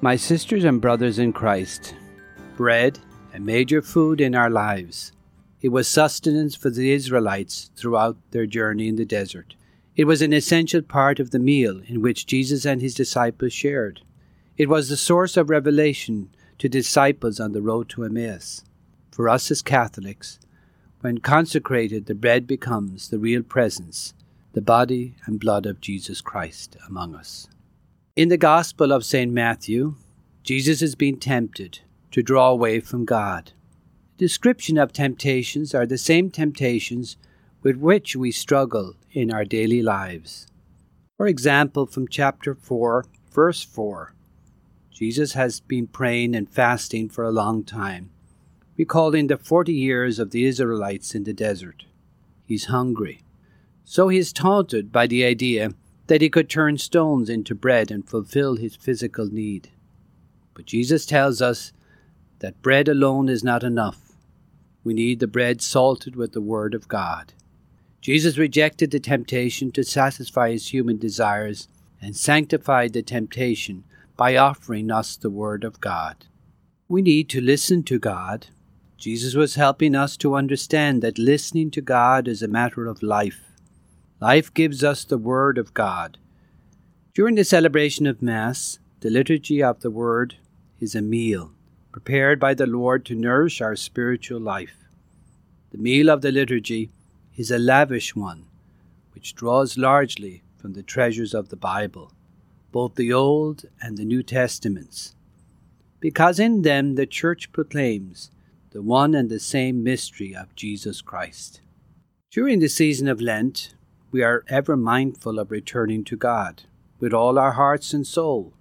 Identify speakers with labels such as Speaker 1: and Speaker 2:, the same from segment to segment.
Speaker 1: My sisters and brothers in Christ, bread, a major food in our lives. It was sustenance for the Israelites throughout their journey in the desert. It was an essential part of the meal in which Jesus and his disciples shared. It was the source of revelation to disciples on the road to Emmaus. For us as Catholics, when consecrated, the bread becomes the real presence, the body and blood of Jesus Christ among us. In the Gospel of St. Matthew, Jesus is being tempted to draw away from God. Description of temptations are the same temptations with which we struggle in our daily lives. For example, from chapter 4, verse 4, Jesus has been praying and fasting for a long time, recalling the 40 years of the Israelites in the desert. He's hungry. So he is taunted by the idea that he could turn stones into bread and fulfill his physical need. But Jesus tells us that bread alone is not enough. We need the bread salted with the Word of God. Jesus rejected the temptation to satisfy his human desires and sanctified the temptation by offering us the Word of God. We need to listen to God. Jesus was helping us to understand that listening to God is a matter of life. Life gives us the Word of God. During the celebration of Mass, the liturgy of the Word is a meal prepared by the Lord to nourish our spiritual life. The meal of the liturgy is a lavish one, which draws largely from the treasures of the Bible, both the Old and the New Testaments, because in them the Church proclaims the one and the same mystery of Jesus Christ. During the season of Lent, we are ever mindful of returning to God with all our hearts and soul.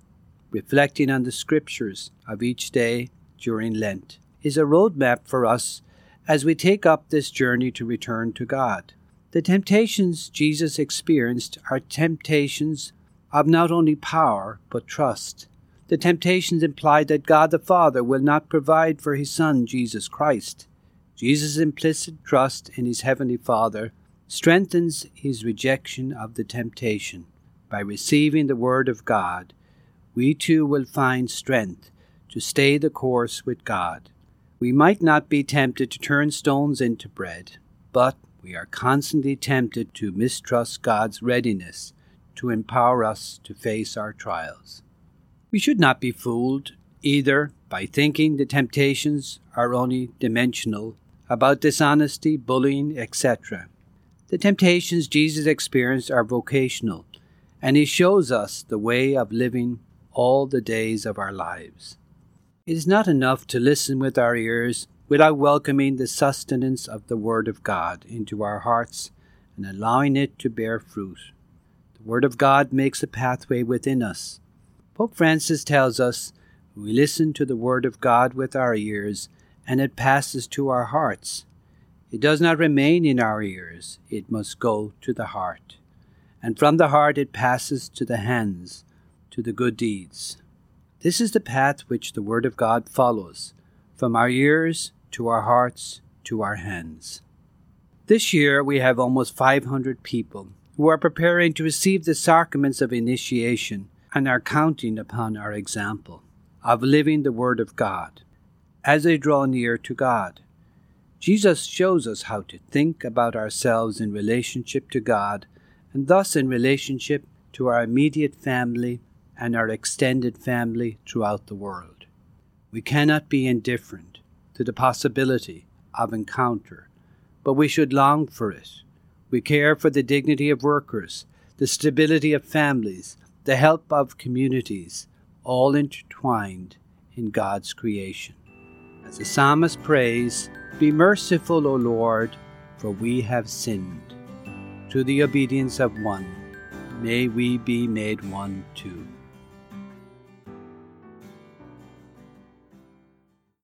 Speaker 1: Reflecting on the scriptures of each day during Lent is a roadmap for us as we take up this journey to return to God. The temptations Jesus experienced are temptations of not only power but trust. The temptations imply that God the Father will not provide for his Son, Jesus Christ. Jesus' implicit trust in his Heavenly Father strengthens his rejection of the temptation. By receiving the Word of God, we too will find strength to stay the course with God. We might not be tempted to turn stones into bread, but we are constantly tempted to mistrust God's readiness to empower us to face our trials. We should not be fooled either by thinking the temptations are only dimensional about dishonesty, bullying, etc. The temptations Jesus experienced are vocational, and He shows us the way of living all the days of our lives. It is not enough to listen with our ears without welcoming the sustenance of the Word of God into our hearts and allowing it to bear fruit. The Word of God makes a pathway within us. Pope Francis tells us we listen to the Word of God with our ears and it passes to our hearts. It does not remain in our ears, it must go to the heart. And from the heart it passes to the hands, to the good deeds. This is the path which the Word of God follows, from our ears to our hearts to our hands. This year we have almost 500 people who are preparing to receive the sacraments of initiation and are counting upon our example of living the Word of God as they draw near to God. Jesus shows us how to think about ourselves in relationship to God and thus in relationship to our immediate family and our extended family throughout the world. We cannot be indifferent to the possibility of encounter, but we should long for it. We care for the dignity of workers, the stability of families, the help of communities, all intertwined in God's creation. As the psalmist prays, Be merciful, O Lord, for we have sinned. Through the obedience of one, may we be made one too.